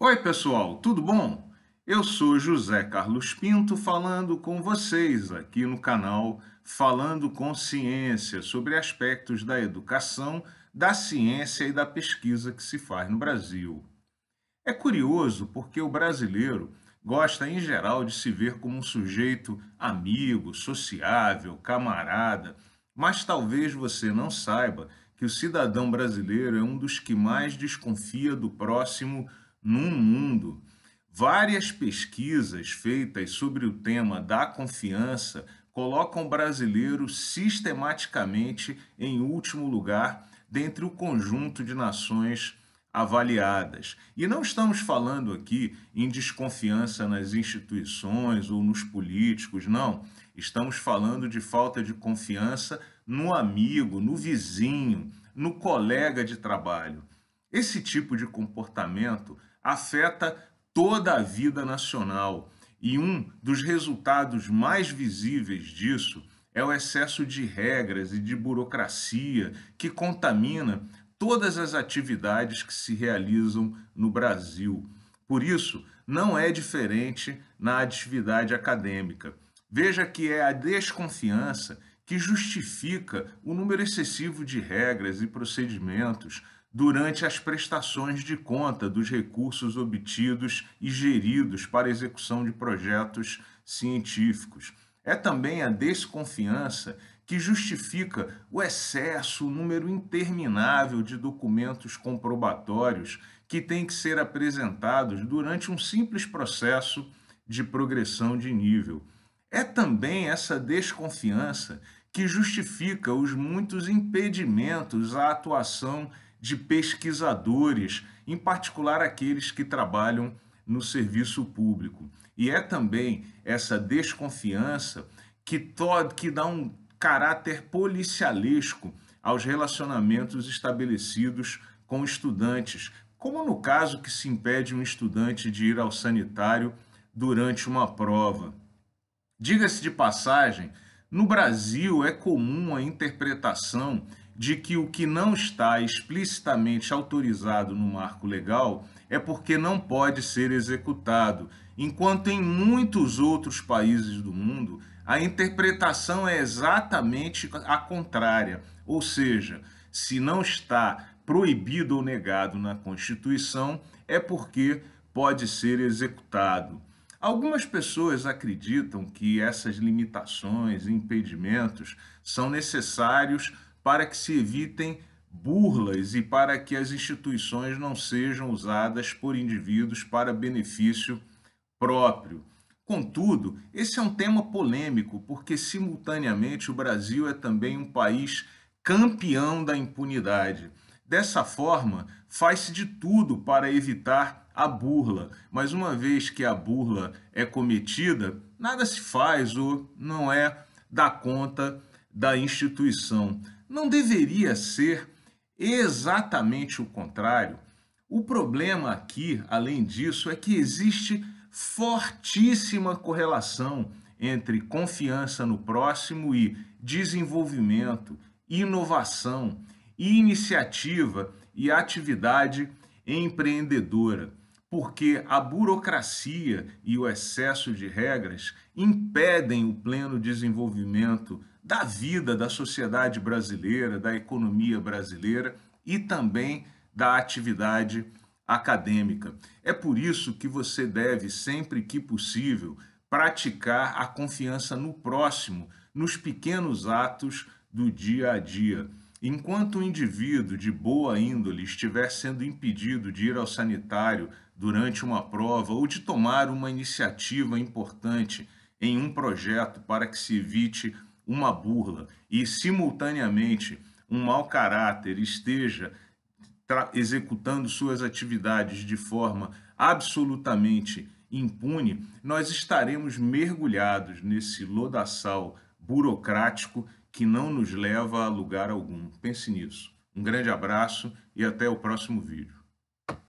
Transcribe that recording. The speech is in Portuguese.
Oi, pessoal, tudo bom? Eu sou José Carlos Pinto falando com vocês aqui no canal Falando com Ciência sobre aspectos da educação, da ciência e da pesquisa que se faz no Brasil. É curioso porque o brasileiro gosta, em geral, de se ver como um sujeito amigo, sociável, camarada, mas talvez você não saiba que o cidadão brasileiro é um dos que mais desconfia do próximo no mundo. Várias pesquisas feitas sobre o tema da confiança colocam o brasileiro sistematicamente em último lugar dentre o conjunto de nações avaliadas. E não estamos falando aqui em desconfiança nas instituições ou nos políticos, não. Estamos falando de falta de confiança no amigo, no vizinho, no colega de trabalho. Esse tipo de comportamento afeta toda a vida nacional e um dos resultados mais visíveis disso é o excesso de regras e de burocracia que contamina todas as atividades que se realizam no Brasil. Por isso, não é diferente na atividade acadêmica. Veja que é a desconfiança que justifica o número excessivo de regras e procedimentos durante as prestações de conta dos recursos obtidos e geridos para execução de projetos científicos. É também a desconfiança que justifica o excesso, o número interminável de documentos comprobatórios que têm que ser apresentados durante um simples processo de progressão de nível. É também essa desconfiança que justifica os muitos impedimentos à atuação de pesquisadores, em particular aqueles que trabalham no serviço público. E é também essa desconfiança que, que dá um caráter policialesco aos relacionamentos estabelecidos com estudantes, como no caso que se impede um estudante de ir ao sanitário durante uma prova. Diga-se de passagem, no Brasil é comum a interpretação de que o que não está explicitamente autorizado no marco legal é porque não pode ser executado, enquanto em muitos outros países do mundo a interpretação é exatamente a contrária, ou seja, se não está proibido ou negado na Constituição, é porque pode ser executado. Algumas pessoas acreditam que essas limitações e impedimentos são necessários para que se evitem burlas e para que as instituições não sejam usadas por indivíduos para benefício próprio. Contudo, esse é um tema polêmico, porque simultaneamente o Brasil é também um país campeão da impunidade. Dessa forma, faz-se de tudo para evitar a burla, mas uma vez que a burla é cometida, nada se faz ou não é da conta da instituição não deveria ser exatamente o contrário. O problema aqui, além disso, é que existe fortíssima correlação entre confiança no próximo e desenvolvimento, inovação, iniciativa e atividade empreendedora, porque a burocracia e o excesso de regras impedem o pleno desenvolvimento da vida da sociedade brasileira, da economia brasileira e também da atividade acadêmica. É por isso que você deve, sempre que possível, praticar a confiança no próximo, nos pequenos atos do dia a dia. Enquanto o indivíduo de boa índole estiver sendo impedido de ir ao sanitário durante uma prova ou de tomar uma iniciativa importante em um projeto para que se evite uma burla e, simultaneamente, um mau caráter esteja executando suas atividades de forma absolutamente impune, nós estaremos mergulhados nesse lodaçal burocrático que não nos leva a lugar algum. Pense nisso. Um grande abraço e até o próximo vídeo.